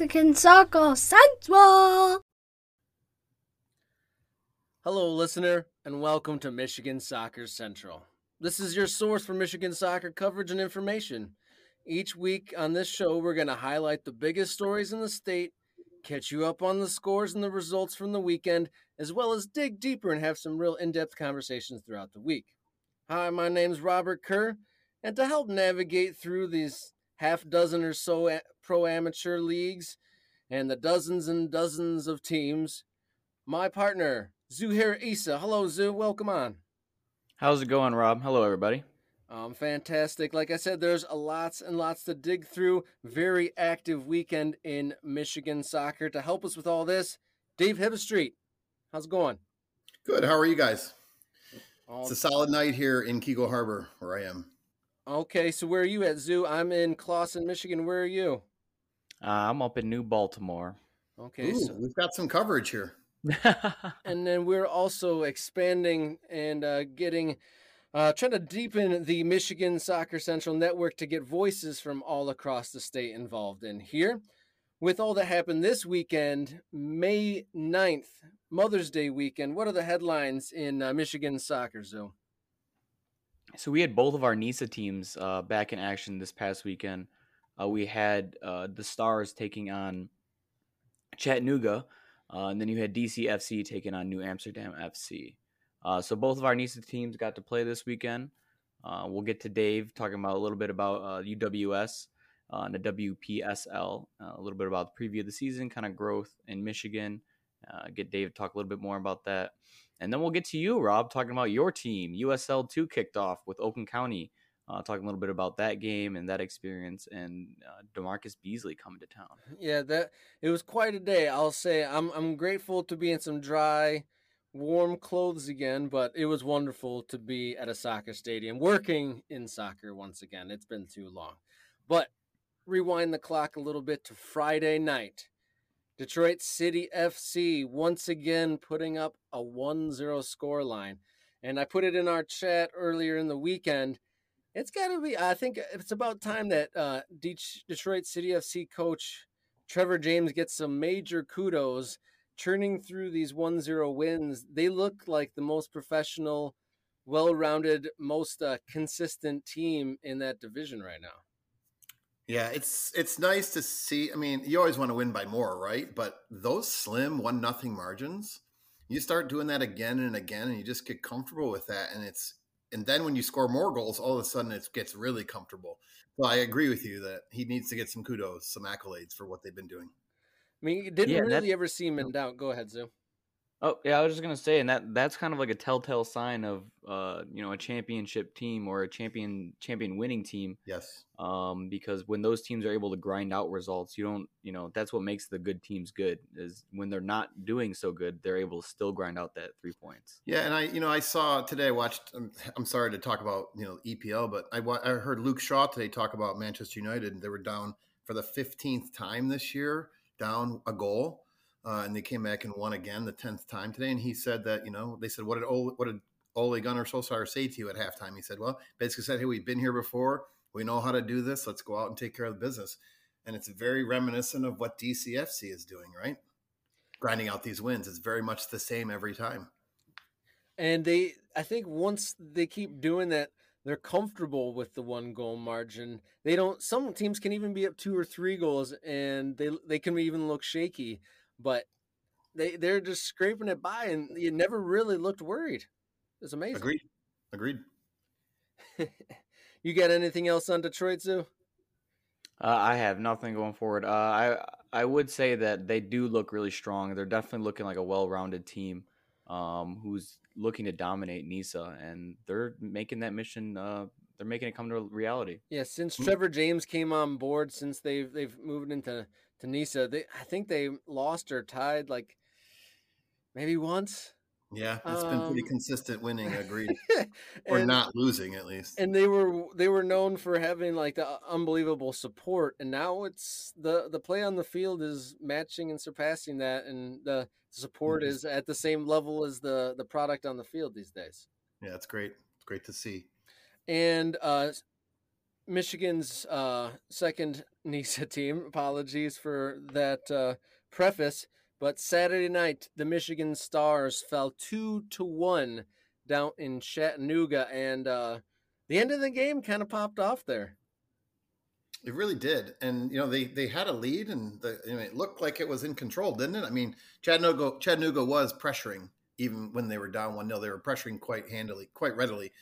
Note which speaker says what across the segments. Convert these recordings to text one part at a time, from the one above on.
Speaker 1: Michigan Soccer Central.
Speaker 2: Hello, listener, and welcome to Michigan Soccer Central. This is your source for Michigan soccer coverage and information. Each week on this show, we're going to highlight the biggest stories in the state, catch you up on the scores and the results from the weekend, as well as dig deeper and have some real in depth conversations throughout the week. Hi, my name's Robert Kerr, and to help navigate through these half dozen or so pro amateur leagues and the dozens and dozens of teams, my partner, Zuhair Isa. Hello, Zoo. Welcome on.
Speaker 3: How's it going, Rob? Hello, everybody.
Speaker 2: Um, fantastic. Like I said, there's a lots and lots to dig through. Very active weekend in Michigan soccer. To help us with all this, Dave Hibbstreet. How's it going?
Speaker 4: Good. How are you guys? All it's a solid night here in Keego Harbor, where I am.
Speaker 2: Okay, so where are you at, Zoo? I'm in Clawson, Michigan. Where are you?
Speaker 3: Uh, I'm up in New Baltimore.
Speaker 2: Okay,
Speaker 4: Ooh, so we've got some coverage here.
Speaker 2: and then we're also expanding and uh, getting, uh, trying to deepen the Michigan Soccer Central network to get voices from all across the state involved in here. With all that happened this weekend, May 9th, Mother's Day weekend, what are the headlines in uh, Michigan Soccer Zoo?
Speaker 3: So we had both of our NISA teams uh, back in action this past weekend. Uh, we had uh, the Stars taking on Chattanooga, uh, and then you had DCFC taking on New Amsterdam FC. Uh, so both of our NISA teams got to play this weekend. Uh, we'll get to Dave talking about a little bit about UWS and the WPSL, a little bit about the preview of the season, kind of growth in Michigan. get Dave to talk a little bit more about that. And then we'll get to you, Rob, talking about your team. USL 2 kicked off with Oakland County, uh, talking a little bit about that game and that experience, and uh, DaMarcus Beasley coming to town.
Speaker 2: Yeah, that it was quite a day. I'll say I'm I'm grateful to be in some dry, warm clothes again, but it was wonderful to be at a soccer stadium, working in soccer once again. It's been too long. But rewind the clock a little bit to Friday night. Detroit City FC once again putting up a 1 0 score line. And I put it in our chat earlier in the weekend. It's got to be, I think it's about time that uh, Detroit City FC coach Trevor James gets some major kudos churning through these 1 0 wins. They look like the most professional, well rounded, most uh, consistent team in that division right now.
Speaker 4: Yeah, it's it's nice to see. I mean, you always want to win by more, right? But those slim one nothing margins, you start doing that again and again, and you just get comfortable with that. And it's and then when you score more goals, all of a sudden it gets really comfortable. So I agree with you that he needs to get some kudos, some accolades for what they've been doing.
Speaker 2: I mean, you didn't yeah, really ever seem in doubt. Go ahead, Zoo.
Speaker 3: Oh yeah, I was just gonna say, and that that's kind of like a telltale sign of uh, you know a championship team or a champion champion winning team.
Speaker 4: Yes.
Speaker 3: Um, because when those teams are able to grind out results, you don't you know that's what makes the good teams good is when they're not doing so good, they're able to still grind out that three points.
Speaker 4: Yeah, and I you know I saw today I watched. I'm, I'm sorry to talk about you know EPL, but I I heard Luke Shaw today talk about Manchester United. And they were down for the 15th time this year, down a goal uh, and they came back and won again the tenth time today. And he said that you know they said what did Ole, what did Ole Gunnar Solskjaer say to you at halftime? He said, well, basically said, hey, we've been here before. We know how to do this. Let's go out and take care of the business. And it's very reminiscent of what DCFC is doing, right? Grinding out these wins. It's very much the same every time.
Speaker 2: And they, I think, once they keep doing that, they're comfortable with the one goal margin. They don't. Some teams can even be up two or three goals, and they they can even look shaky but they they're just scraping it by, and you never really looked worried. It's amazing.
Speaker 4: Agreed. Agreed.
Speaker 2: you got anything else on Detroit Zoo?
Speaker 3: Uh, I have nothing going forward. Uh, I I would say that they do look really strong. They're definitely looking like a well-rounded team um, who's looking to dominate NISA, and they're making that mission. Uh, they're making it come to reality.
Speaker 2: Yeah, since hmm. Trevor James came on board, since they've they've moved into to Nisa. They, I think they lost or tied like maybe once.
Speaker 4: Yeah, it's um, been pretty um, consistent winning. Agreed, or and, not losing at least.
Speaker 2: And they were they were known for having like the unbelievable support, and now it's the the play on the field is matching and surpassing that, and the support is at the same level as the the product on the field these days.
Speaker 4: Yeah, it's great. It's great to see.
Speaker 2: And uh, Michigan's uh, second NISA team. Apologies for that uh, preface. But Saturday night, the Michigan Stars fell two to one down in Chattanooga, and uh, the end of the game kind of popped off there.
Speaker 4: It really did, and you know they they had a lead, and the, you know, it looked like it was in control, didn't it? I mean, Chattanooga Chattanooga was pressuring even when they were down one 0 They were pressuring quite handily, quite readily,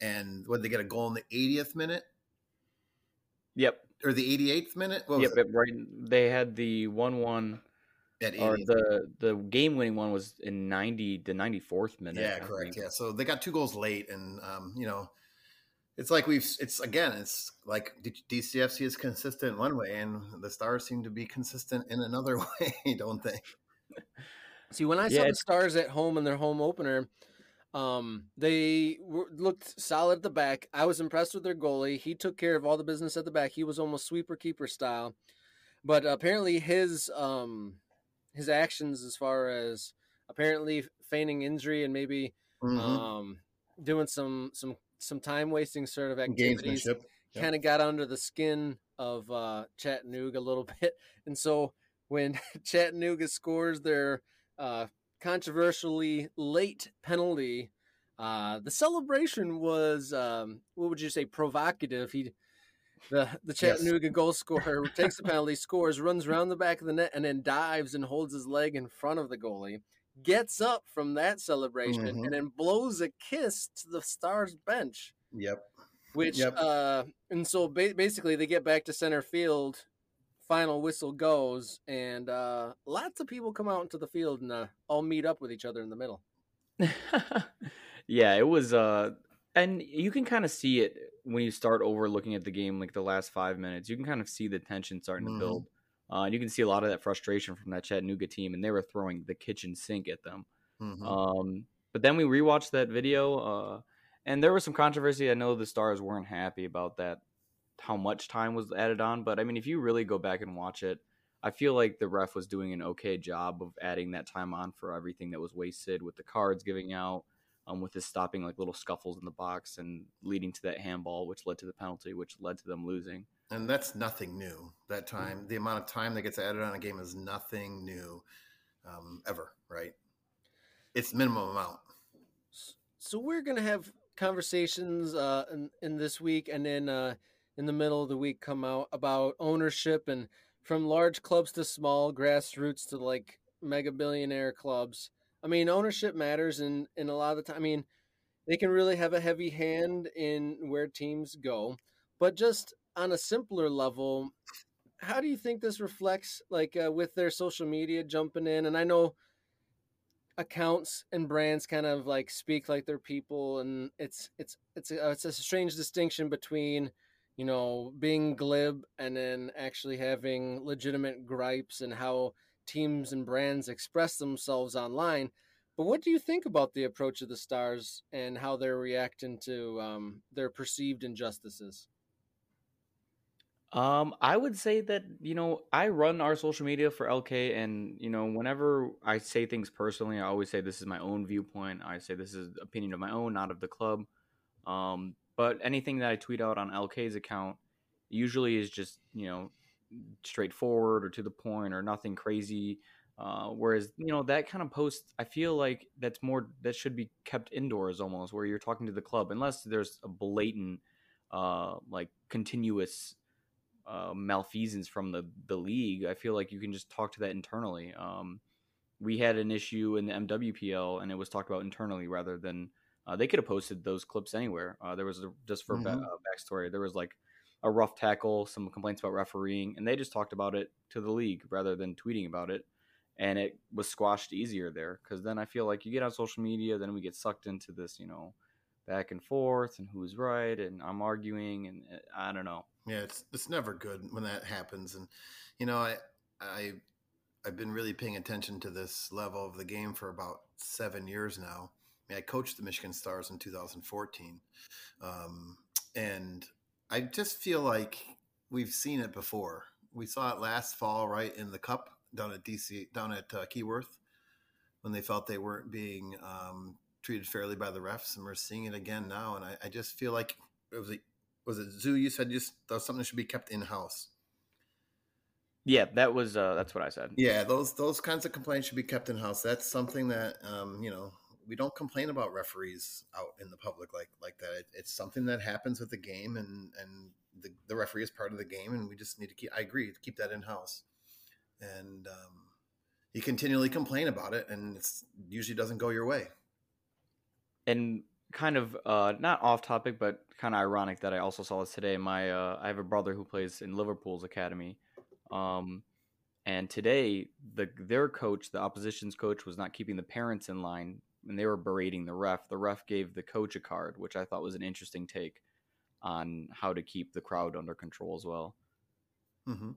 Speaker 4: and when they get a goal in the 80th minute,
Speaker 3: Yep.
Speaker 4: or the 88th minute, what was
Speaker 3: Yep.
Speaker 4: it?
Speaker 3: yep, Right. They had the one-one,
Speaker 4: At
Speaker 3: or the the game-winning one was in ninety the ninety-fourth minute.
Speaker 4: yeah,
Speaker 3: I
Speaker 4: correct.
Speaker 3: think.
Speaker 4: Yeah, so they got two goals late, and um, you know, it's like we've. It's again, it's like DCFC is consistent one way, and the Stars seem to be consistent in another way, don't they?
Speaker 2: See, when I
Speaker 3: Yeah,
Speaker 2: saw the Stars at home in their home opener, um, they were, looked solid at the back. I was impressed with their goalie. He took care of all the business at the back. He was almost sweeper keeper style, but apparently his um his actions as far as apparently feigning injury and maybe
Speaker 4: Mhm.
Speaker 2: um doing some some some time wasting sort of activities
Speaker 4: Yep.
Speaker 2: kind of got under the skin of uh, Chattanooga a little bit. And so when Chattanooga scores their uh, controversially late penalty, uh, the celebration was um, what would you say provocative? He the the
Speaker 4: Yes.
Speaker 2: Chattanooga goal scorer takes the penalty, scores, runs around the back of the net, and then dives and holds his leg in front of the goalie. Gets up from that celebration
Speaker 4: Mhm.
Speaker 2: and then blows a kiss to the Stars bench
Speaker 4: Yep.
Speaker 2: which
Speaker 4: Yep.
Speaker 2: uh and so ba- basically they get back to center field final whistle goes and uh lots of people come out into the field and uh, all meet up with each other in the middle
Speaker 3: yeah, it was uh and you can kind of see it when you start over looking at the game like the last 5 minutes. You can kind of see the tension starting
Speaker 4: Mhm.
Speaker 3: to build. Uh, and you can see a lot of that frustration from that Chattanooga team and they were throwing the kitchen sink at them.
Speaker 4: Mhm.
Speaker 3: Um, but then we rewatched that video, uh, and there was some controversy. I know the stars weren't happy about that, how much time was added on. But I mean, if you really go back and watch it, I feel like the ref was doing an okay job of adding that time on for everything that was wasted with the cards giving out, um, with his stopping like little scuffles in the box and leading to that handball, which led to the penalty, which led to them losing.
Speaker 4: And that's nothing new. That time, the amount of time that gets added on a game is nothing new, um, ever. Right? It's minimum amount.
Speaker 2: so we're gonna have conversations uh in, in this week and then uh in the middle of the week come out about ownership and from large clubs to small grassroots to like mega billionaire clubs. I mean ownership matters and in a lot of the time i mean they can really have a heavy hand in where teams go but just on a simpler level how do you think this reflects like uh, with their social media jumping in? And i know accounts and brands kind of like speak like they're people and it's it's it's a, it's a strange distinction between you know being glib and then actually having legitimate gripes and how teams and brands express themselves online but what do you think about the approach of the stars and how they're reacting to um, their perceived injustices
Speaker 3: Um, I would say that, you know, I run our social media for LK and, you know, whenever I say things personally, I always say this is my own viewpoint. I say this is opinion of my own, not of the club. Um, but anything that I tweet out on LK's account usually is just, you know, straightforward or to the point or nothing crazy. Uh, whereas, you know, that kind of post, I feel like that's more, that should be kept indoors almost, where you're talking to the club, unless there's a blatant, uh, like continuous uh, malfeasance from the the league, I feel like you can just talk to that internally. Um, we had an issue in the MWPL, and it was talked about internally rather than uh, they could have posted those clips anywhere. Uh, there was a, just for ba-
Speaker 4: Mhm.
Speaker 3: uh, backstory, there was like a rough tackle, some complaints about refereeing, and they just talked about it to the league rather than tweeting about it, and it was squashed easier there. Because then I feel like you get on social media, then we get sucked into this, you know, back and forth and who's right, and I'm arguing, and uh, I don't know.
Speaker 4: Yeah, it's it's never good when that happens, and you know, I I I've been really paying attention to this level of the game for about seven years now. I mean, I coached the Michigan Stars in 2014, um, and I just feel like we've seen it before. We saw it last fall, right in the Cup down at DC, down at uh, Keyworth, when they felt they weren't being um, treated fairly by the refs, and we're seeing it again now. And I, I just feel like it was a was it Zoo? You said just something should be kept in house.
Speaker 3: Yeah, that was uh, that's what I said.
Speaker 4: Yeah, those those kinds of complaints should be kept in house. That's something that um, you know we don't complain about referees out in the public like like that. It, it's something that happens with the game, and and the, the referee is part of the game, and we just need to keep. I agree, keep that in house. And um, you continually complain about it, and it usually doesn't go your way.
Speaker 3: And kind of uh, not off topic, but kind of ironic that I also saw this today. My uh, I have a brother who plays in Liverpool's academy, um, and today the their coach, the opposition's coach, was not keeping the parents in line, and they were berating the ref. The ref gave the coach a card, which I thought was an interesting take on how to keep the crowd under control as well.
Speaker 4: Mm-hmm.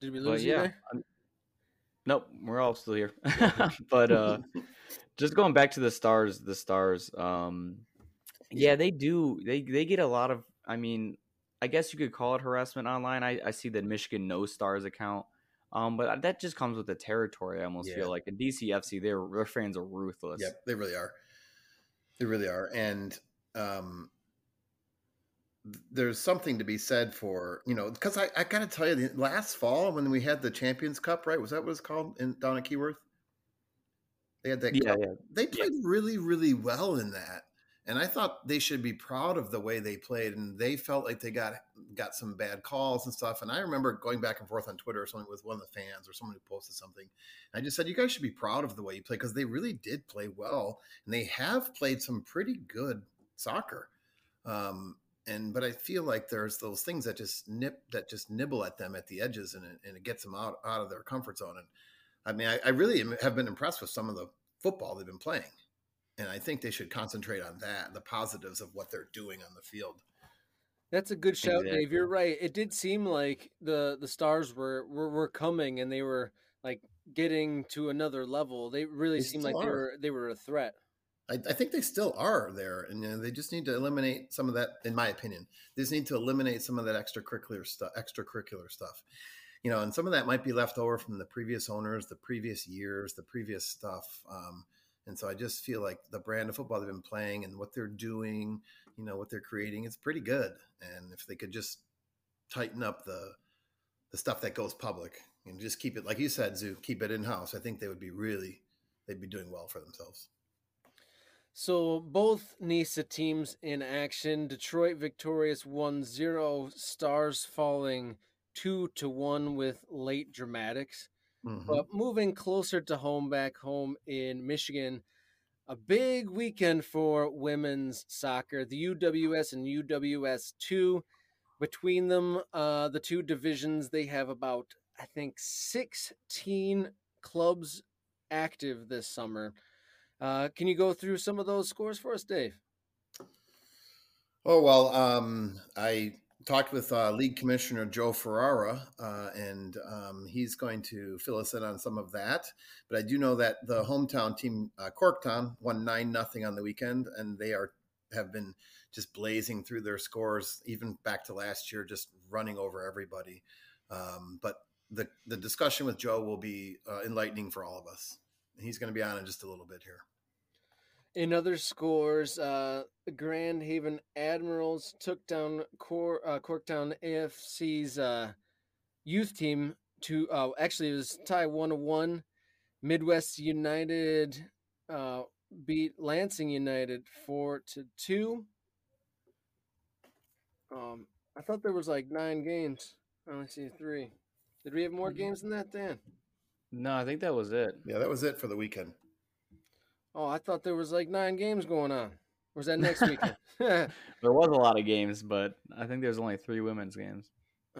Speaker 2: Did we lose
Speaker 3: but
Speaker 2: you
Speaker 3: yeah,
Speaker 2: there?
Speaker 3: Nope, we're all still here. but uh, just going back to the stars, the stars. Um, yeah, they do. They they get a lot of. I mean, I guess you could call it harassment online. I, I see the Michigan No Stars account. Um, but that just comes with the territory. I almost
Speaker 4: Yeah.
Speaker 3: feel like in DCFC, their their fans are ruthless.
Speaker 4: Yep, they really are. They really are, and um, there's something to be said for you know because I, I got to tell you, the last fall when we had the Champions Cup, right? Was that what it's called in down at Keyworth? They had that.
Speaker 3: Yeah, yeah.
Speaker 4: They played really, really well in that, and I thought they should be proud of the way they played. And they felt like they got got some bad calls and stuff. And I remember going back and forth on Twitter or something with one of the fans or someone who posted something. I just said, you guys should be proud of the way you play because they really did play well, and they have played some pretty good soccer. Um, and but I feel like there's those things that just nip that just nibble at them at the edges, and it, and it gets them out out of their comfort zone. And I mean, I, I really have been impressed with some of the football they've been playing, and I think they should concentrate on that, the positives of what they're doing on the field.
Speaker 2: That's a good shout, Dave. You're right. It did seem like the the stars were, were were coming and they were like getting to another level. They really
Speaker 4: They
Speaker 2: seemed like
Speaker 4: still
Speaker 2: they were they were a threat.
Speaker 4: I, I think they still are there, and you know, they just need to eliminate some of that. In my opinion, they just need to eliminate some of that extracurricular stuff. Extracurricular stuff, you know, and some of that might be left over from the previous owners, the previous years, the previous stuff. Um, and so I just feel like the brand of football they've been playing and what they're doing, you know, what they're creating, it's pretty good. And if they could just tighten up the the stuff that goes public and just keep it, like you said, Zoo, keep it in house, I think they would be really, they'd be doing well for themselves.
Speaker 2: So both NISA teams in action. Detroit victorious 1-0, Stars falling 2 to 1 with late dramatics.
Speaker 4: Mhm.
Speaker 2: But moving closer to home back home in Michigan, a big weekend for women's soccer. The UWS and UWS 2 between them uh, the two divisions they have about I think 16 clubs active this summer. Uh, can you go through some of those scores for us, Dave?
Speaker 4: Oh well, um, I talked with uh, League Commissioner Joe Ferrara, uh, and um, he's going to fill us in on some of that. But I do know that the hometown team, uh, Corktown, won nine nothing on the weekend, and they are have been just blazing through their scores, even back to last year, just running over everybody. Um, but the the discussion with Joe will be uh, enlightening for all of us. He's going to be on in just a little bit here.
Speaker 2: In other scores, uh, Grand Haven Admirals took down Cor- uh, Corktown AFC's uh, youth team to. Uh, actually, it was tie one to one. Midwest United uh, beat Lansing United four to two. Um, I thought there was like nine games. I only see three. Did we have more games than that, Dan?
Speaker 3: No, I think that was it.
Speaker 4: Yeah, that was it for the weekend.
Speaker 2: Oh, I thought there was like nine games going on. Or was that next weekend?
Speaker 3: There was a lot of games, but I think there's only three women's games.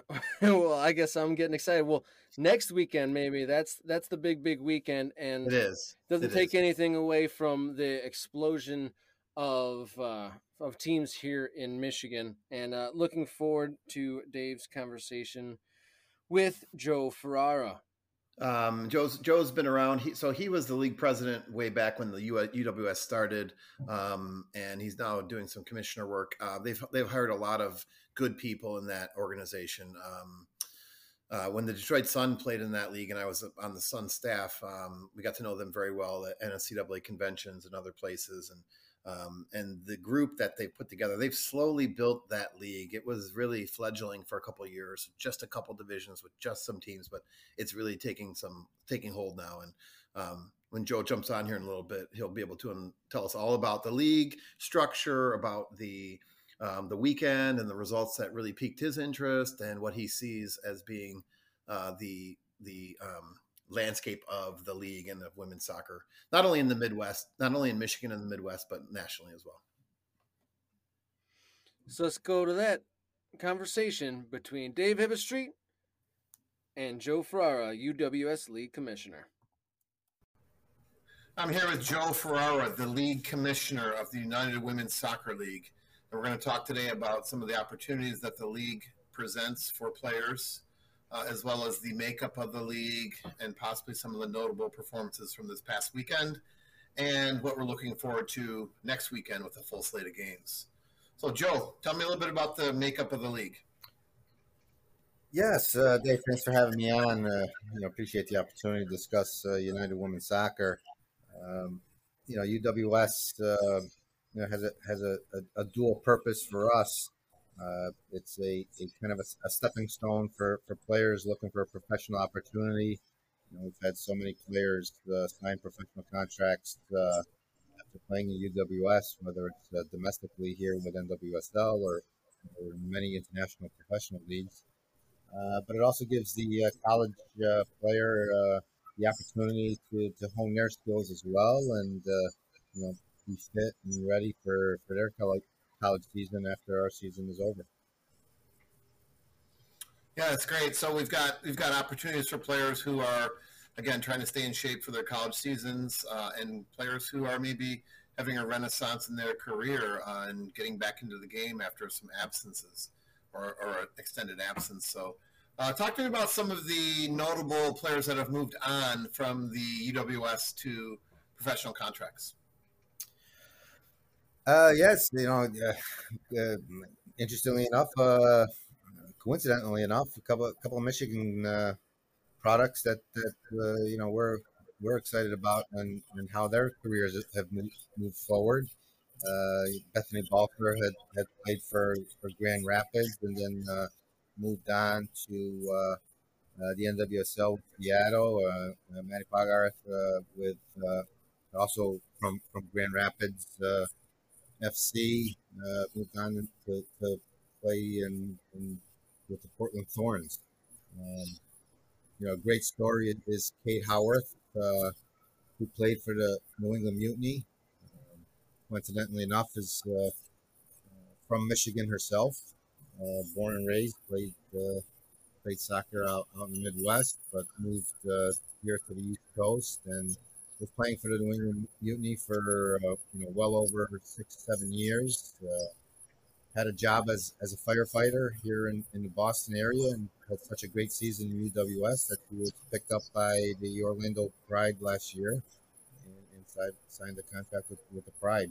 Speaker 2: well, I guess I'm getting excited. Well, next weekend maybe that's that's the big big weekend, and
Speaker 4: It is.
Speaker 2: doesn't
Speaker 4: It
Speaker 2: take
Speaker 4: is.
Speaker 2: anything away from the explosion of uh, of teams here in Michigan. And uh, looking forward to Dave's conversation with Joe Ferrara.
Speaker 4: Um, Joe's Joe's been around. He, so he was the league president way back when the UWS started, um, and he's now doing some commissioner work. Uh, they've they've hired a lot of good people in that organization. Um, uh, when the Detroit Sun played in that league, and I was on the Sun staff, um, we got to know them very well at NCAA conventions and other places, and um, and the group that they put together, they've slowly built that league. It was really fledgling for a couple years, just a couple divisions with just some teams, but it's really taking some taking hold now. And um, when Joe jumps on here in a little bit, he'll be able to tell us all about the league structure, about the um, the weekend and the results that really piqued his interest, and what he sees as being uh, the the um, landscape of the league and of women's soccer, not only in the Midwest, not only in Michigan and the Midwest, but nationally as well.
Speaker 2: So let's go to that conversation between Dave Hibbestreet and Joe Ferrara, UWS League Commissioner.
Speaker 4: I'm here with Joe Ferrara, the league commissioner of the United Women's Soccer League. And we're going to talk today about some of the opportunities that the league presents for players uh, as well as the makeup of the league and possibly some of the notable performances from this past weekend and what we're looking forward to next weekend with a full slate of games. So, Joe, tell me a little bit about the makeup of the league.
Speaker 5: Yes, uh, Dave, thanks for having me on. Uh, you know, appreciate the opportunity to discuss uh, United Women's Soccer. Um, you know, UWS uh, you know, has a has a, a, a dual purpose for us. Uh, it's a, a, kind of a, a, stepping stone for, for players looking for a professional opportunity. You know, we've had so many players uh, sign professional contracts uh, after playing in UWS, whether it's uh, domestically here with NWSL or, or many international professional leagues. Uh, but it also gives the uh, college player the opportunity to, to hone their skills as well and you know be fit and ready for, for their college college season after our season is over.
Speaker 4: Yeah, that's great. So we've got we've got opportunities for players who are again trying to stay in shape for their college seasons, uh, and players who are maybe having a renaissance in their career uh, and getting back into the game after some absences or, or extended absence. So. Uh, talk to me about some of the notable players that have moved on from the UWS to professional contracts.
Speaker 5: Uh, yes, you know, uh, interestingly enough, uh, coincidentally enough, a couple, a couple of Michigan uh, products that that uh, you know we're we're excited about and, and how their careers have moved, forward. Uh, Bethany Balcer had, had played for, for Grand Rapids and then uh, moved on to uh, uh, the NWSL Seattle. Uh, uh, Maddie Pogarch uh, with also from, from Grand Rapids. FC, uh, moved on to, to play in, in, with the Portland Thorns. Um, you know, a great story is Kate Howarth, uh, who played for the New England Mutiny. Um, coincidentally enough, is uh, from Michigan herself, uh, born and raised, played uh, played soccer out, out in the Midwest, but moved uh, here to the East Coast and was playing for the New England Mutiny for uh, you know well over six seven years. Uh, had a job as, as a firefighter here in, in the Boston area and had such a great season in UWS that he was picked up by the Orlando Pride last year and, and signed, signed a contract with, with the Pride.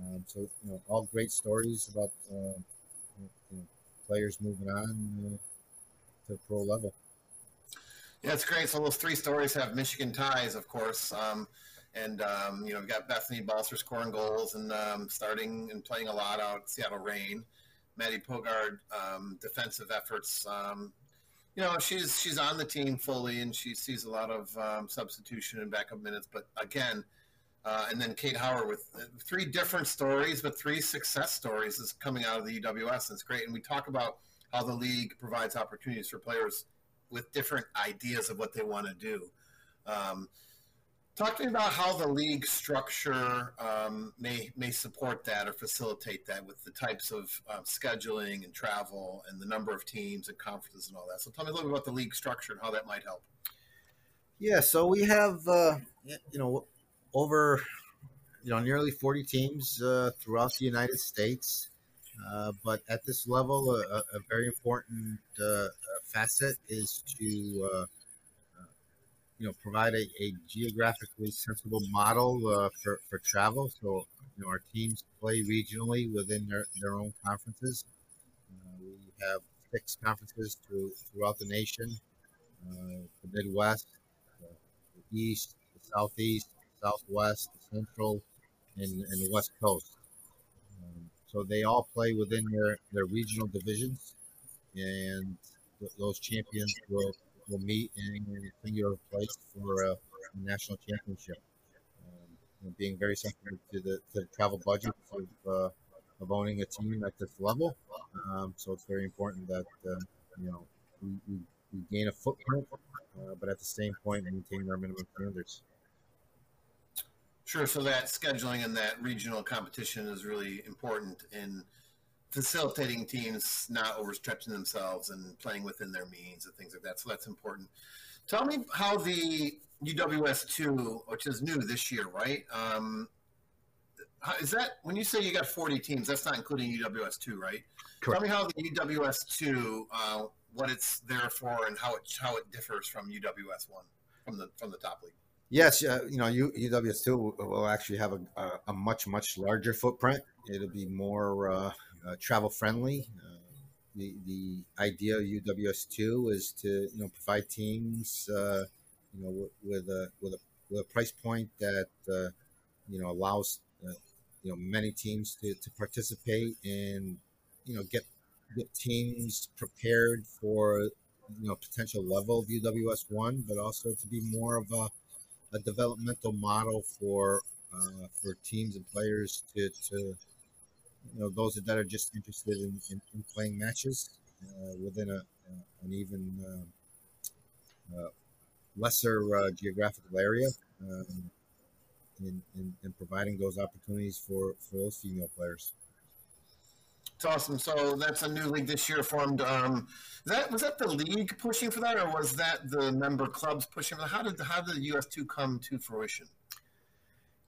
Speaker 5: Um, so you know all great stories about uh, you know, players moving on uh, to pro level.
Speaker 4: Yeah, it's great. So those three stories have Michigan ties, of course. Um, and um, you know, we've got Bethany Balcer scoring goals and um, starting and playing a lot out Seattle Reign. Maddie Pogarch um, defensive efforts. Um, you know, she's she's on the team fully, and she sees a lot of um, substitution and backup minutes. But again, uh, and then Kate Howard with uh, three different stories, but three success stories is coming out of the UWS. And it's great. And we talk about how the league provides opportunities for players with different ideas of what they want to do. Um, talk to me about how the league structure um, may may support that or facilitate that with the types of uh, scheduling and travel and the number of teams and conferences and all that. So tell me a little bit about the league structure and how that might help.
Speaker 5: Yeah, so we have uh, you know over you know nearly 40 teams uh, throughout the United States. Uh, but at this level, a, a very important uh, facet is to uh, uh, you know provide a, a, geographically sensible model uh, for, for travel. So you know our teams play regionally within their, their own conferences. we have six conferences through, throughout the nation. uh, the Midwest, uh, the East, the Southeast, the Southwest, the Central, and, and the West Coast. Um, so they all play within their, their regional divisions, and those champions will, will meet in a singular place for a, a national championship. Um, being very sensitive to the, to the travel budget of, uh, of owning a team at this level. Um, so it's very important that uh, you know we, we, we gain a footprint, uh, but at the same point maintain our minimum standards.
Speaker 4: Sure. So that scheduling and that regional competition is really important in facilitating teams not overstretching themselves and playing within their means and things like that. So that's important. Tell me how the UWS two, which is new this year, right? Um, how, is that when you say you got 40 teams? That's not including UWS two, right?
Speaker 5: Correct.
Speaker 4: Tell me how the UWS two, uh, what it's there for, and how it how it differs from UWS one from the from the top league.
Speaker 5: Yes, uh, you know, UWS two will, will actually have a, a, a much much larger footprint. It'll be more uh, uh, travel friendly. Uh, the the idea of UWS two is to you know provide teams uh, you know with, with a with a with a price point that uh, you know allows uh, you know many teams to, to participate and you know get get teams prepared for you know potential level of UWS one, but also to be more of a a developmental model for uh, for teams and players to, to you know those that are just interested in, in, in playing matches uh, within a, uh, an even uh, uh, lesser uh, geographical area um, in, in, in providing those opportunities for, for those female players.
Speaker 4: It's awesome. So that's a new league this year formed. Um, that was that the league pushing for that, or was that the member clubs pushing for that? How did how did the US two come to fruition?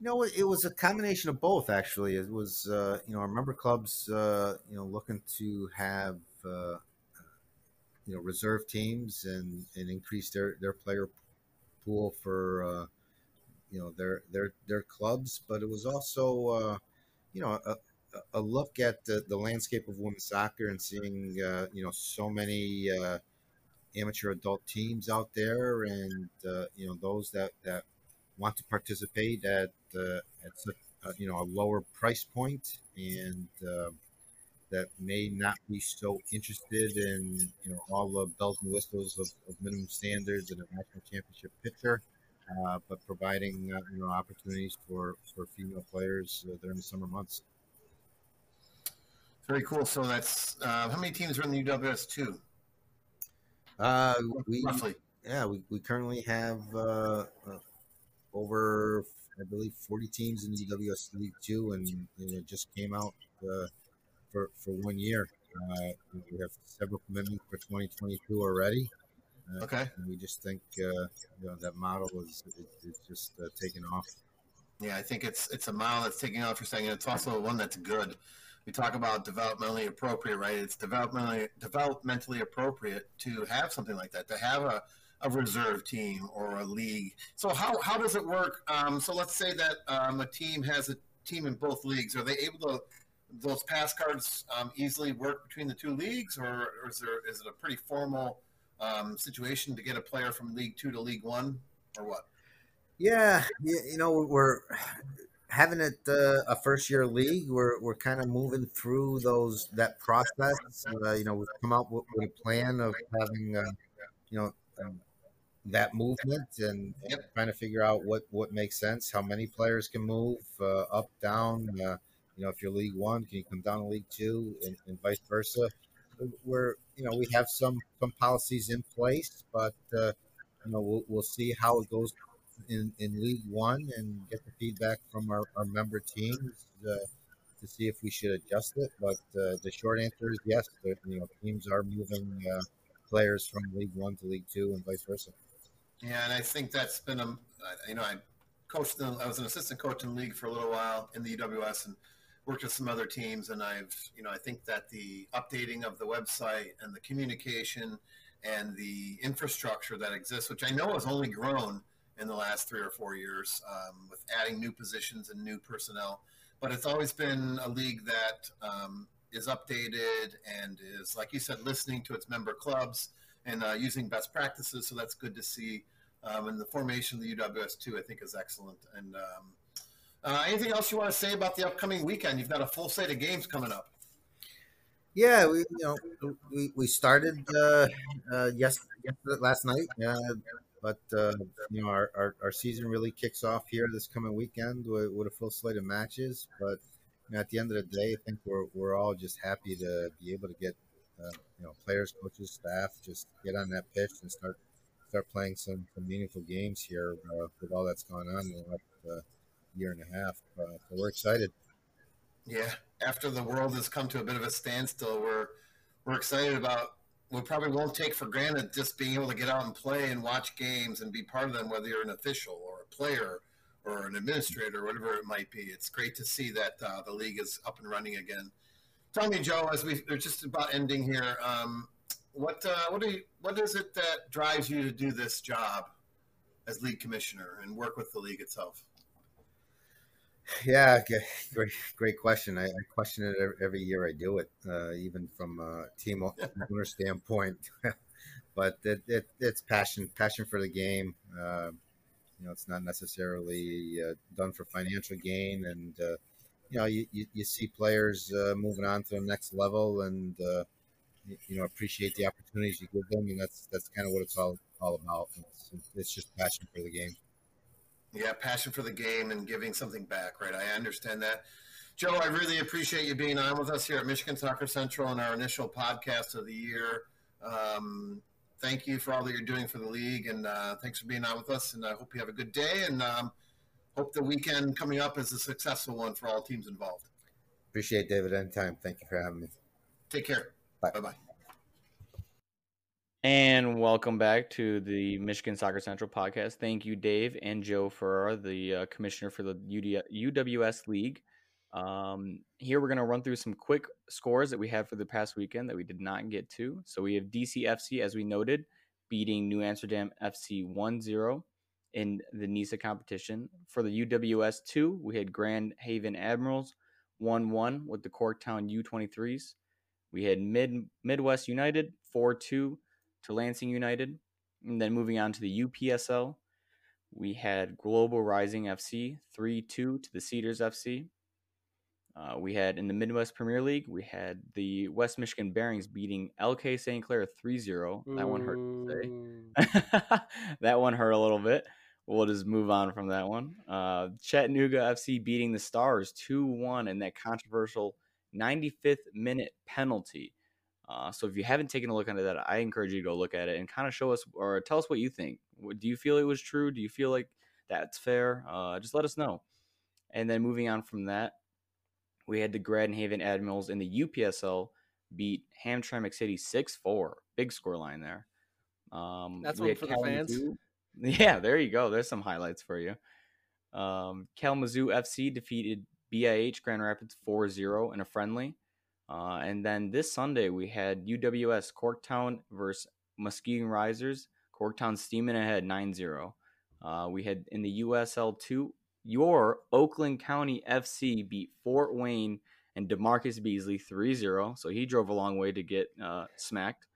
Speaker 5: Know, it was a combination of both. Actually, it was uh, you know our member clubs, uh, you know, looking to have uh, you know reserve teams and and increase their their player pool for uh, you know their their their clubs, but it was also uh, you know a, a look at the, the landscape of women's soccer and seeing uh, you know so many amateur adult teams out there, and you know those that that want to participate at uh, at such, uh, you know a lower price point, and uh, that may not be so interested in you know all the bells and whistles of, of minimum standards and a national championship pitcher, Uh, but providing uh, you know opportunities for, for female players uh, during the summer months.
Speaker 4: Very cool. So that's uh, how many teams are in the UWS two?
Speaker 5: Uh, we
Speaker 4: Roughly.
Speaker 5: yeah we, we currently have uh, uh, over I believe forty teams in the UWS League Two, and you know, just came out uh, for for one year. Uh, we have several commitments for 2022 already. Uh,
Speaker 4: Okay.
Speaker 5: we just think uh, you know that model is is, is just uh, taking off.
Speaker 4: Yeah, I think it's it's a model that's taking off for a second. It's also one that's good. We talk about developmentally appropriate, right? It's developmentally developmentally appropriate to have something like that, to have a, a reserve team or a league. So how, how does it work? Um, so let's say that um, a team has a team in both leagues. Are they able to those pass cards um, easily work between the two leagues, or, or is there is it a pretty formal um, situation to get a player from League Two to League One, or what?
Speaker 5: Yeah, you, know we're having it uh, a first year league. We're we're kind of moving through those that process. Uh, you know, we've come out with, with a plan of having uh, you know um, that movement and, and trying to figure out what what makes sense. How many players can move uh, up, down. Uh, you know, if you're League One, can you come down to League Two, and, and vice versa. We're you know we have some some policies in place, but uh, you know we'll, we'll see how it goes in, in League One and get the feedback from our, our member teams uh, to see if we should adjust it. But uh, the short answer is yes. You know, teams are moving uh, players from League One to League Two and vice versa.
Speaker 4: Yeah, and I think that's been a you know I coached the, I was an assistant coach in the league for a little while in the UWS and worked with some other teams. And I've you know I think that the updating of the website and the communication and the infrastructure that exists, which I know has only grown in the last three or four years um, with adding new positions and new personnel, but it's always been a league that um, is updated and is like you said listening to its member clubs and uh, using best practices. So that's good to see. Um, and the formation of the UWS too, I think, is excellent. And um, uh, anything else you want to say about the upcoming weekend? You've got a full slate of games coming up.
Speaker 5: Yeah, we you know we, we started uh, uh, yes, last night, uh, but uh, you know our, our, our season really kicks off here this coming weekend with, with a full slate of matches. But you know, at the end of the day, I think we're we're all just happy to be able to get uh, you know players, coaches, staff just get on that pitch and start start playing some, some meaningful games here uh, with all that's gone on in the last uh, year and a half. Uh, so we're excited.
Speaker 4: Yeah, after the world has come to a bit of a standstill, we're we're excited about. We probably won't take for granted just being able to get out and play and watch games and be part of them, whether you're an official or a player or an administrator, or whatever it might be. It's great to see that uh, the league is up and running again. Tell me, Joe, as we are just about ending here, um, what uh, what you, what is it that drives you to do this job as league commissioner and work with the league itself?
Speaker 5: Yeah, great, great question. I, I, question it every year I do it, uh, even from a team owner standpoint. but it, it, it's passion, passion for the game. Uh, you know, it's not necessarily uh, done for financial gain, and uh, you know, you, you, you see players uh, moving on to the next level, and uh, you know, appreciate the opportunities you give them, and that's that's kind of what it's all all about. It's, it's just passion for the game.
Speaker 4: Yeah, passion for the game and giving something back, right? I understand that. Joe, I really appreciate you being on with us here at Michigan Soccer Central on our initial podcast of the year. Um, thank you for all that you're doing for the league, and uh, thanks for being on with us. And I hope you have a good day, and um, hope the weekend coming up is a successful one for all teams involved.
Speaker 5: Appreciate David anytime. Thank you for having me.
Speaker 4: Take care.
Speaker 5: Bye
Speaker 4: bye.
Speaker 3: And welcome back to the Michigan Soccer Central podcast. Thank you, Dave and Joe Ferrara, the uh, commissioner for the UD- UWS League. Um, here we're going to run through some quick scores that we had for the past weekend that we did not get to. So we have DCFC, as we noted, beating New Amsterdam FC 1 0 in the NISA competition. For the UWS 2, we had Grand Haven Admirals 1 1 with the Corktown U23s. We had Mid Midwest United 4 2 to Lansing United. And then moving on to the UPSL, we had Global Rising FC 3 2 to the Cedars FC. Uh, we had in the Midwest Premier League, we had the West Michigan Bearings beating LK St. Clair 3 0. That one hurt to say. that one hurt a little bit. We'll just move on from that one. Uh, Chattanooga FC beating the Stars 2 1 in that controversial 95th minute penalty. Uh, so if you haven't taken a look into that, I encourage you to go look at it and kind of show us or tell us what you think. Do you feel it was true? Do you feel like that's fair? Uh, just let us know. And then moving on from that, we had the Grand Haven Admirals in the UPSL beat Hamtramck City 6 4. Big score line there.
Speaker 2: Um, that's one for Kalamazoo.
Speaker 3: the fans. Yeah, there you go. There's some highlights for you. Um, Kalamazoo FC defeated BIH Grand Rapids 4 0 in a friendly. Uh, and then this Sunday we had UWS Corktown versus Muskegon Risers. Corktown steaming ahead 9-0. Uh, we had in the USL two, your Oakland County FC beat Fort Wayne and DaMarcus Beasley 3-0. So he drove a long way to get uh, smacked.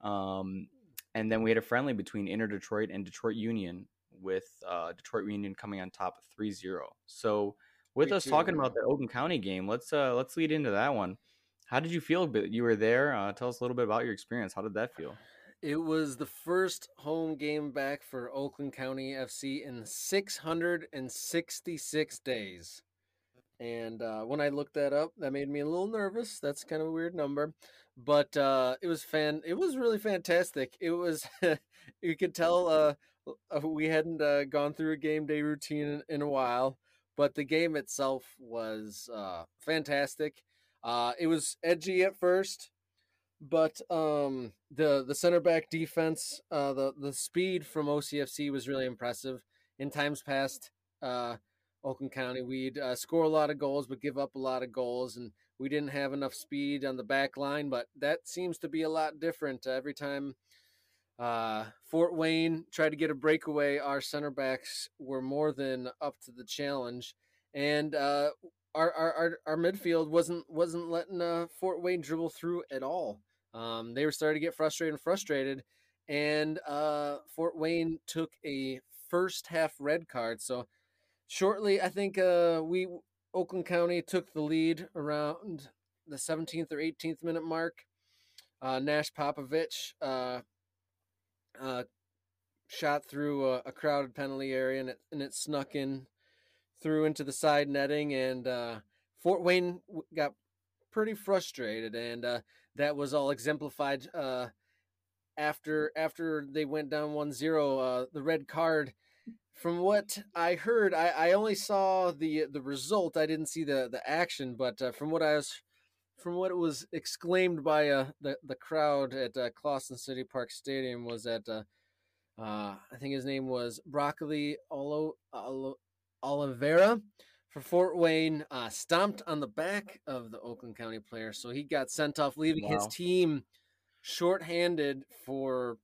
Speaker 3: Um, and then we had a friendly between Inter Detroit and Detroit Union with uh, Detroit Union coming on top 3-0. So with us talking about the Oakland County game, let's uh, let's lead into that one. How did you feel? You were there. Uh, tell us a little bit about your experience. How did that feel?
Speaker 2: It was the first home game back for Oakland County FC in 666 days. And uh, when I looked that up, that made me a little nervous. That's kind of a weird number, but uh, it was fan. It was really fantastic. It was. you could tell uh, uh we hadn't uh, gone through a game day routine in, in, a while, but the game itself was uh, fantastic it was edgy at first, but um, the the center back defense, the the speed from OCFC was really impressive. In times past, Oakland County, we'd uh, score a lot of goals, but give up a lot of goals, and we didn't have enough speed on the back line. But that seems to be a lot different uh, every time. Uh, Fort Wayne tried to get a breakaway. Our center backs were more than up to the challenge, and uh, our, our, our, our midfield wasn't wasn't letting uh, Fort Wayne dribble through at all. Um, they were starting to get frustrated and frustrated, and uh, Fort Wayne took a first half red card. So shortly, I think uh, we Oakland County took the lead around the 17th or 18th minute mark. Uh, Nash Popovich uh, uh, shot through a, a, crowded penalty area and it, and it snuck in through into the side netting and uh, Fort Wayne got pretty frustrated and uh, that was all exemplified uh, after after they went down 1-0 uh, the red card from what I heard I, I only saw the the result I didn't see the the action but uh, from what I was from what it was exclaimed by uh, the the crowd at uh, Clawson City Park Stadium was that uh, uh, I think his name was Broccoli Olo, Olo, Oliveira for Fort Wayne uh, stomped on the back of the Oakland County player, so he got sent off, leaving wow. his team shorthanded for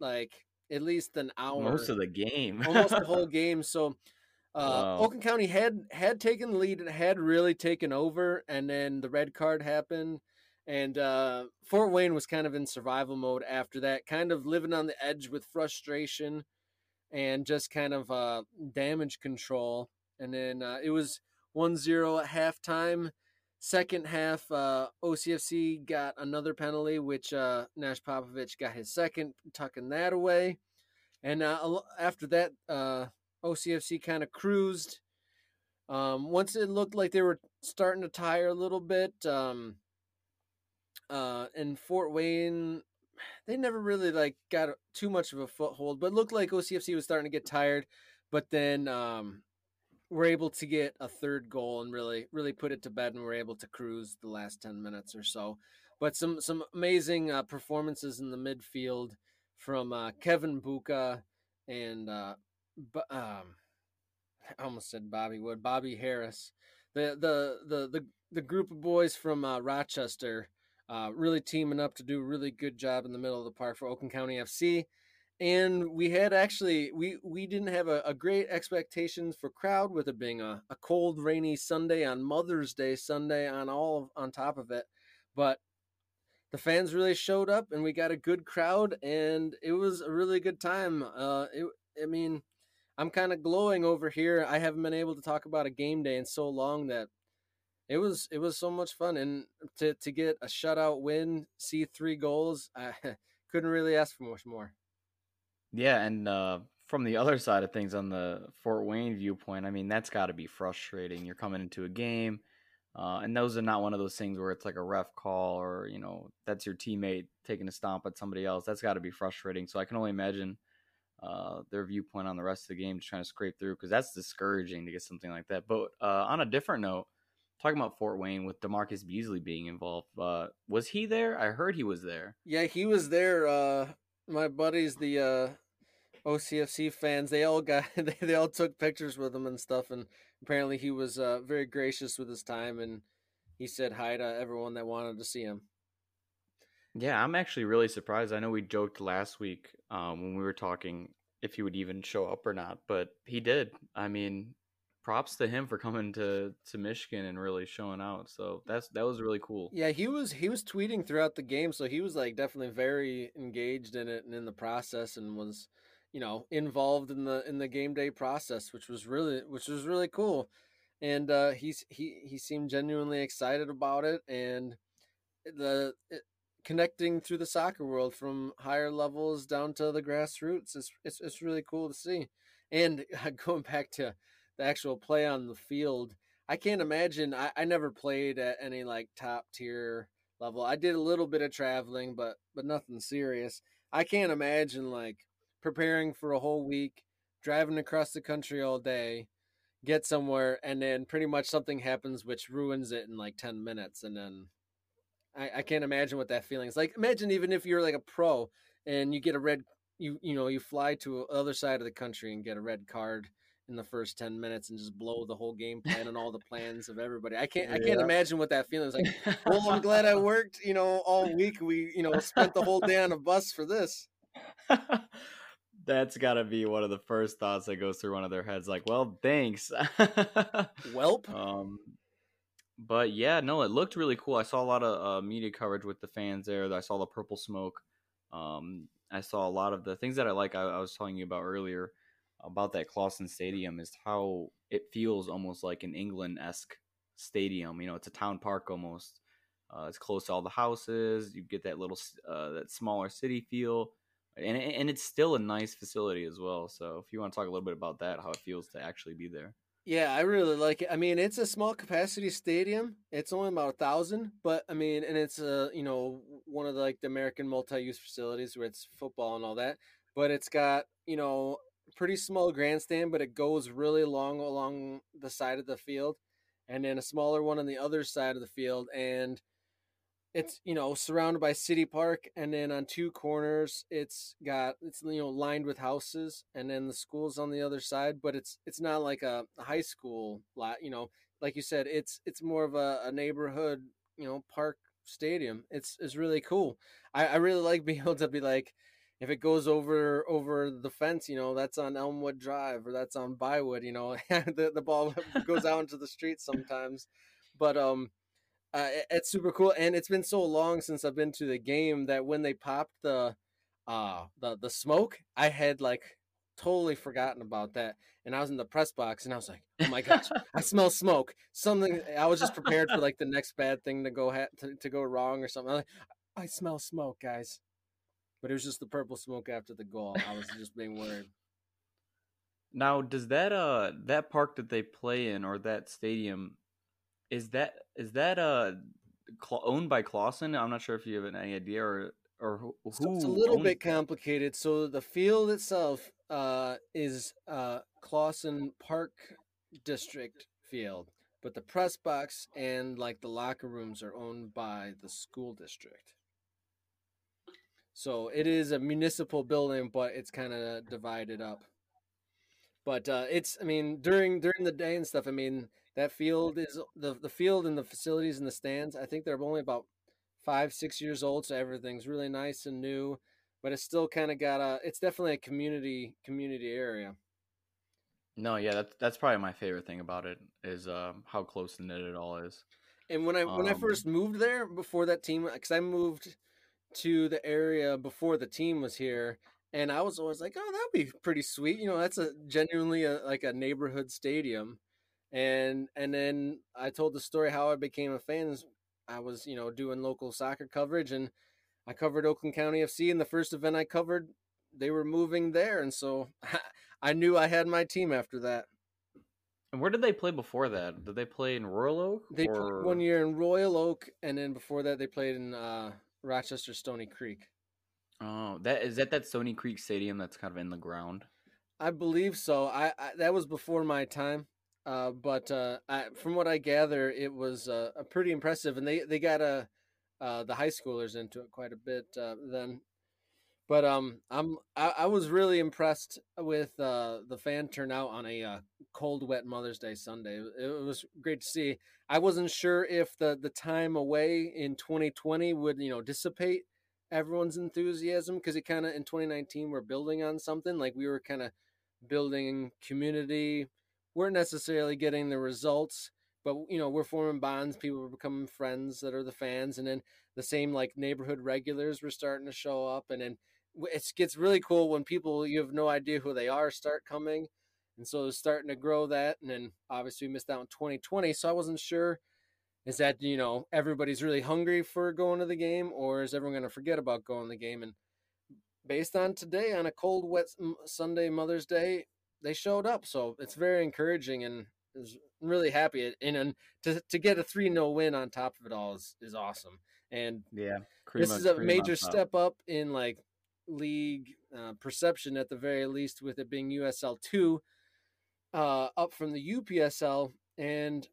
Speaker 2: like at least an hour,
Speaker 3: most of the game,
Speaker 2: almost the whole game. So uh, wow. Oakland County had had taken the lead and had really taken over, and then the red card happened, and uh, Fort Wayne was kind of in survival mode after that, kind of living on the edge with frustration and just kind of uh, damage control. And then uh, it was 1-0 at halftime. Second half, uh, OCFC got another penalty, which uh, Nash Popovich got his second, tucking that away. And uh, after that, uh, OCFC kind of cruised. Um, once it looked like they were starting to tire a little bit, um, uh, and Fort Wayne, they never really like got too much of a foothold, but looked like OCFC was starting to get tired. But then um, we're able to get a third goal and really really put it to bed, and we're able to cruise the last ten minutes or so. But some some amazing uh, performances in the midfield from uh, Kevin Buka and uh, um, I almost said Bobby Wood, Bobby Harris, the the the the, the group of boys from uh, Rochester, uh, really teaming up to do a really good job in the middle of the park for Oakland County FC. And we had actually we we didn't have a, a great expectations for crowd with it being a, a cold, rainy Sunday on Mother's Day Sunday on all of, on top of it, but the fans really showed up and we got a good crowd and it was a really good time. Uh, it, I mean, I'm kind of glowing over here. I haven't been able to talk about a game day in so long that it was it was so much fun and to to get a shutout win, see three goals, I couldn't really ask for much more.
Speaker 3: Yeah, and uh, from the other side of things, on the Fort Wayne viewpoint, I mean that's got to be frustrating. You're coming into a game, uh, and those are not one of those things where it's like a ref call or you know that's your teammate taking a stomp at somebody else. That's got to be frustrating. So I can only imagine uh, their viewpoint on the rest of the game, just trying to scrape through because that's discouraging to get something like that. But uh, on a different note, talking about Fort Wayne with DaMarcus Beasley being involved, uh, was he there? I heard he was there.
Speaker 2: Yeah, he was there. Uh, my buddies, the uh, OCFC fans, they all got they, they all took pictures with him and stuff, and apparently he was uh, very gracious with his time and he said hi to everyone that wanted to see him.
Speaker 3: Yeah, I'm actually really surprised. I know we joked last week um, when we were talking if he would even show up or not, but he did. I mean, props to him for coming to to Michigan and really showing out. So that's that was really cool.
Speaker 2: Yeah, he was he was tweeting throughout the game, so he was like definitely very engaged in it and in the process, and was you know involved in the in the game day process, which was really which was really cool. And uh, he's he he seemed genuinely excited about it, and the it, connecting through the soccer world from higher levels down to the grassroots. It's it's, it's really cool to see. And going back to the actual play on the field, I can't imagine. I, I never played at any like top tier level. I did a little bit of traveling, but but nothing serious. I can't imagine like preparing for a whole week, driving across the country all day, get somewhere, and then pretty much something happens which ruins it in like ten minutes, and then I, I can't imagine what that feeling is like. Imagine even if you're like a pro and you get a red, you you know, you fly to the other side of the country and get a red card in the first 10 minutes and just blow the whole game plan and all the plans of everybody. I can't I can't imagine what that feeling is like. Well, I'm glad I worked, you know, all week. We, you know, spent the whole day on a bus for this.
Speaker 3: That's got to be one of the first thoughts that goes through one of their heads like, "Well, thanks."
Speaker 2: Welp.
Speaker 3: Um but yeah, no, it looked really cool. I saw a lot of uh, media coverage with the fans there. I saw the purple smoke. Um, I saw a lot of the things that I like. I, I was telling you about earlier about that Clawson Stadium is how it feels almost like an England esque stadium. You know, it's a town park almost. Uh, it's close to all the houses. You get that little, uh, that smaller city feel, and and it's still a nice facility as well. So if you want to talk a little bit about that, how it feels to actually be there.
Speaker 2: Yeah, I really like it. I mean, it's a small capacity stadium. It's only about a thousand, but I mean, and it's a you know one of the, like the American multi-use facilities where it's football and all that. But it's got you know pretty small grandstand, but it goes really long along the side of the field, and then a smaller one on the other side of the field, and it's you know surrounded by city park and then on two corners it's got it's you know lined with houses and then the school's on the other side but it's it's not like a, high school lot you know. Like you said it's it's more of a, a neighborhood you know park stadium. It's it's really cool. I, I really like being able to be like if it goes over over the fence you know that's on elmwood drive or that's on bywood you know the, the ball goes out into the street sometimes but um uh, it's super cool, and it's been so long since I've been to the game that when they popped the uh the the smoke, I had like totally forgotten about that, and I was in the press box, and I was like, "Oh my gosh, I smell smoke!" Something I was just prepared for like the next bad thing to go ha- to, to go wrong or something. I, Like, I smell smoke, guys, but it was just the purple smoke after the goal. I was just being worried.
Speaker 3: Now, does that uh that park that they play in or that stadium is that is that uh owned by Clawson? I'm not sure if you have any idea or or who.
Speaker 2: So it's a little bit complicated. So the field itself uh, is uh, Clawson Park District Field, but the press box and like the locker rooms are owned by the school district. So it is a municipal building, but it's kind of divided up. But uh, it's, I mean, during during the day and stuff. I mean, that field is the the field and the facilities and the stands. I think they're only about five six years old, so everything's really nice and new. But it's still kind of got a. It's definitely a community community area.
Speaker 3: No, yeah, that's that's probably my favorite thing about it is um, how close knit it all is.
Speaker 2: And when I um, when I um first moved there before that team, because I moved to the area before the team was here, and I was always like, oh, that'd be pretty sweet. You know, that's a genuinely a, like a neighborhood stadium and and then I told the story how I became a fan. I was you know doing local soccer coverage, and I covered Oakland County FC. And the first event I covered, they were moving there, and so I knew I had my team after that.
Speaker 3: And where did they play before that? Did they play in Royal Oak?
Speaker 2: They or... played one year in Royal Oak, and then before that they played in uh, Rochester Stony Creek.
Speaker 3: Oh, that is that that Stony Creek Stadium that's kind of in the ground.
Speaker 2: I believe so. I, I that was before my time. Uh, but uh, I, from what I gather, it was uh, pretty impressive, and they they got uh, uh, the high schoolers into it quite a bit uh, then. But um, I'm I, I, was really impressed with the fan turnout on a cold, wet Mother's Day Sunday. It was great to see. I wasn't sure if the the time away in 2020 would you know dissipate everyone's enthusiasm because it kind of in 2019 we're building on something like we were kind of building community We weren't necessarily getting the results, but you know, we're forming bonds. People were becoming friends that are the fans, and then the same like neighborhood regulars were starting to show up, and then it gets really cool when people you have no idea who they are start coming, and so it's starting to grow that. And then obviously we missed out in 2020, so I wasn't sure. Is that you know everybody's really hungry for going to the game, or is everyone going to forget about going to the game? And based on today, on a cold, wet Sunday, Mother's Day, they showed up. So it's very encouraging and is really happy. And, and to, to get a 3 0 win on top of it all is, is awesome. And
Speaker 3: yeah,
Speaker 2: this is a major step up in like league uh, perception at the very least, with it being USL 2 uh, up from the UPSL. And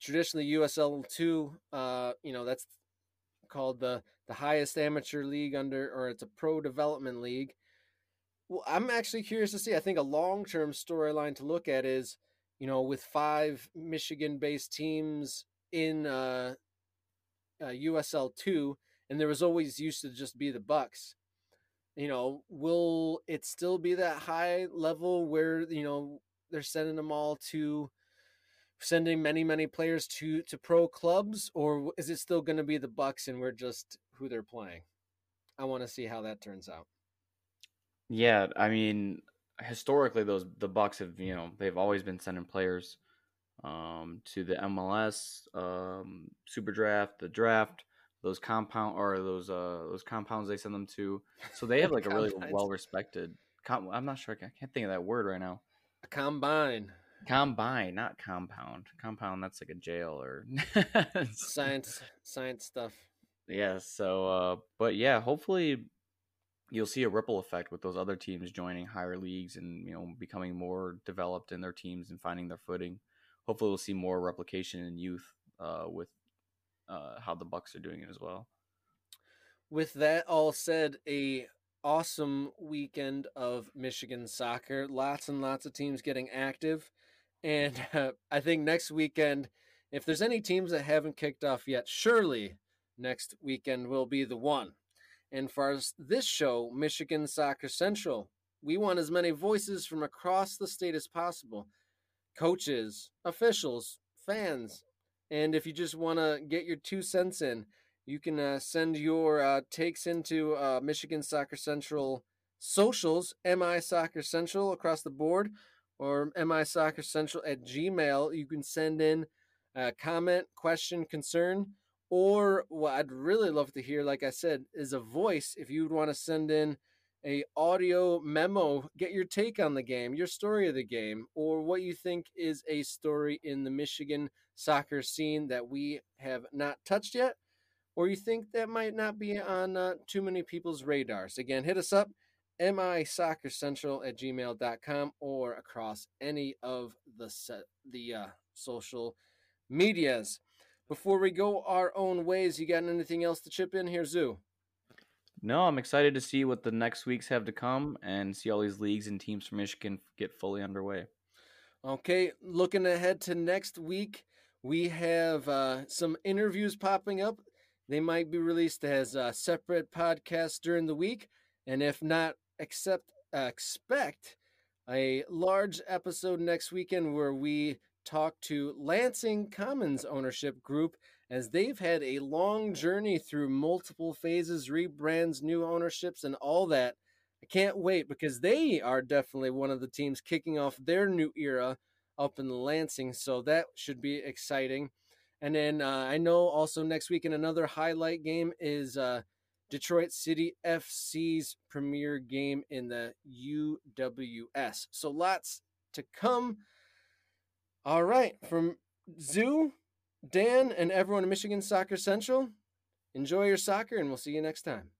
Speaker 2: traditionally, USL 2, uh, you know, that's called the, the highest amateur league under, or it's a pro development league well, I'm actually curious to see. I think a long term storyline to look at is, you know, with five Michigan based teams in uh, uh, USL two, and there was always used to just be the Bucks. You know, will it still be that high level where you know they're sending them all to sending many many players to to pro clubs or is it still going to be the bucks and we're just who they're playing i want to see how that turns out
Speaker 3: Yeah, I mean, historically, those the Bucks have you know they've always been sending players um, to the MLS, um, Super Draft, the draft, those compound or those uh those compounds they send them to. So they have like a really well respected. Com- I'm not sure. I can't think of that word right now.
Speaker 2: a combine
Speaker 3: Combine, not compound. Compound, that's like a jail or
Speaker 2: science science stuff
Speaker 3: Yeah. So, uh, but yeah, hopefully you'll see a ripple effect with those other teams joining higher leagues and you know becoming more developed in their teams and finding their footing. Hopefully, we'll see more replication in youth uh, with uh, how the Bucks are doing it as well.
Speaker 2: with that all said a awesome weekend of michigan soccer. Lots and lots of teams getting active. And uh, i think next weekend if there's any teams that haven't kicked off yet surely next weekend will be the one. And for us- this show michigan soccer central we want as many voices from across the state as possible. Coaches officials fans and if you just want to get your two cents in you can uh, send your uh, takes into uh, Michigan Soccer Central socials, MI Soccer Central across the board, or MI Soccer Central at Gmail. You can send in a comment, question, concern, or what I'd really love to hear, like I said, is a voice. If you would want to send in a audio memo, get your take on the game, your story of the game, or what you think is a story in the Michigan soccer scene that we have not touched yet or you think that might not be on uh, too many people's radars, again, hit us up, misoccercentral at gmail.com or across any of the set, the uh, social medias. Before we go our own ways, you got anything else to chip in here, Zoo?
Speaker 3: No, I'm excited to see what the next weeks have to come and see all these leagues and teams from Michigan get fully underway.
Speaker 2: Okay, looking ahead to next week, we have uh, some interviews popping up. They might be released as uh, separate podcasts during the week, and if not, accept uh, expect a large episode next weekend where we talk to Lansing Commons ownership group as they've had a long journey through multiple phases, rebrands, new ownerships, and all that. I can't wait because they are definitely one of the teams kicking off their new era up in Lansing. So that should be exciting. And then uh, I know also next week in another highlight game is uh, Detroit City FC's premier game in the UWS. So lots to come. All right, from Zoo, Dan, and everyone at Michigan Soccer Central, enjoy your soccer, and we'll see you next time.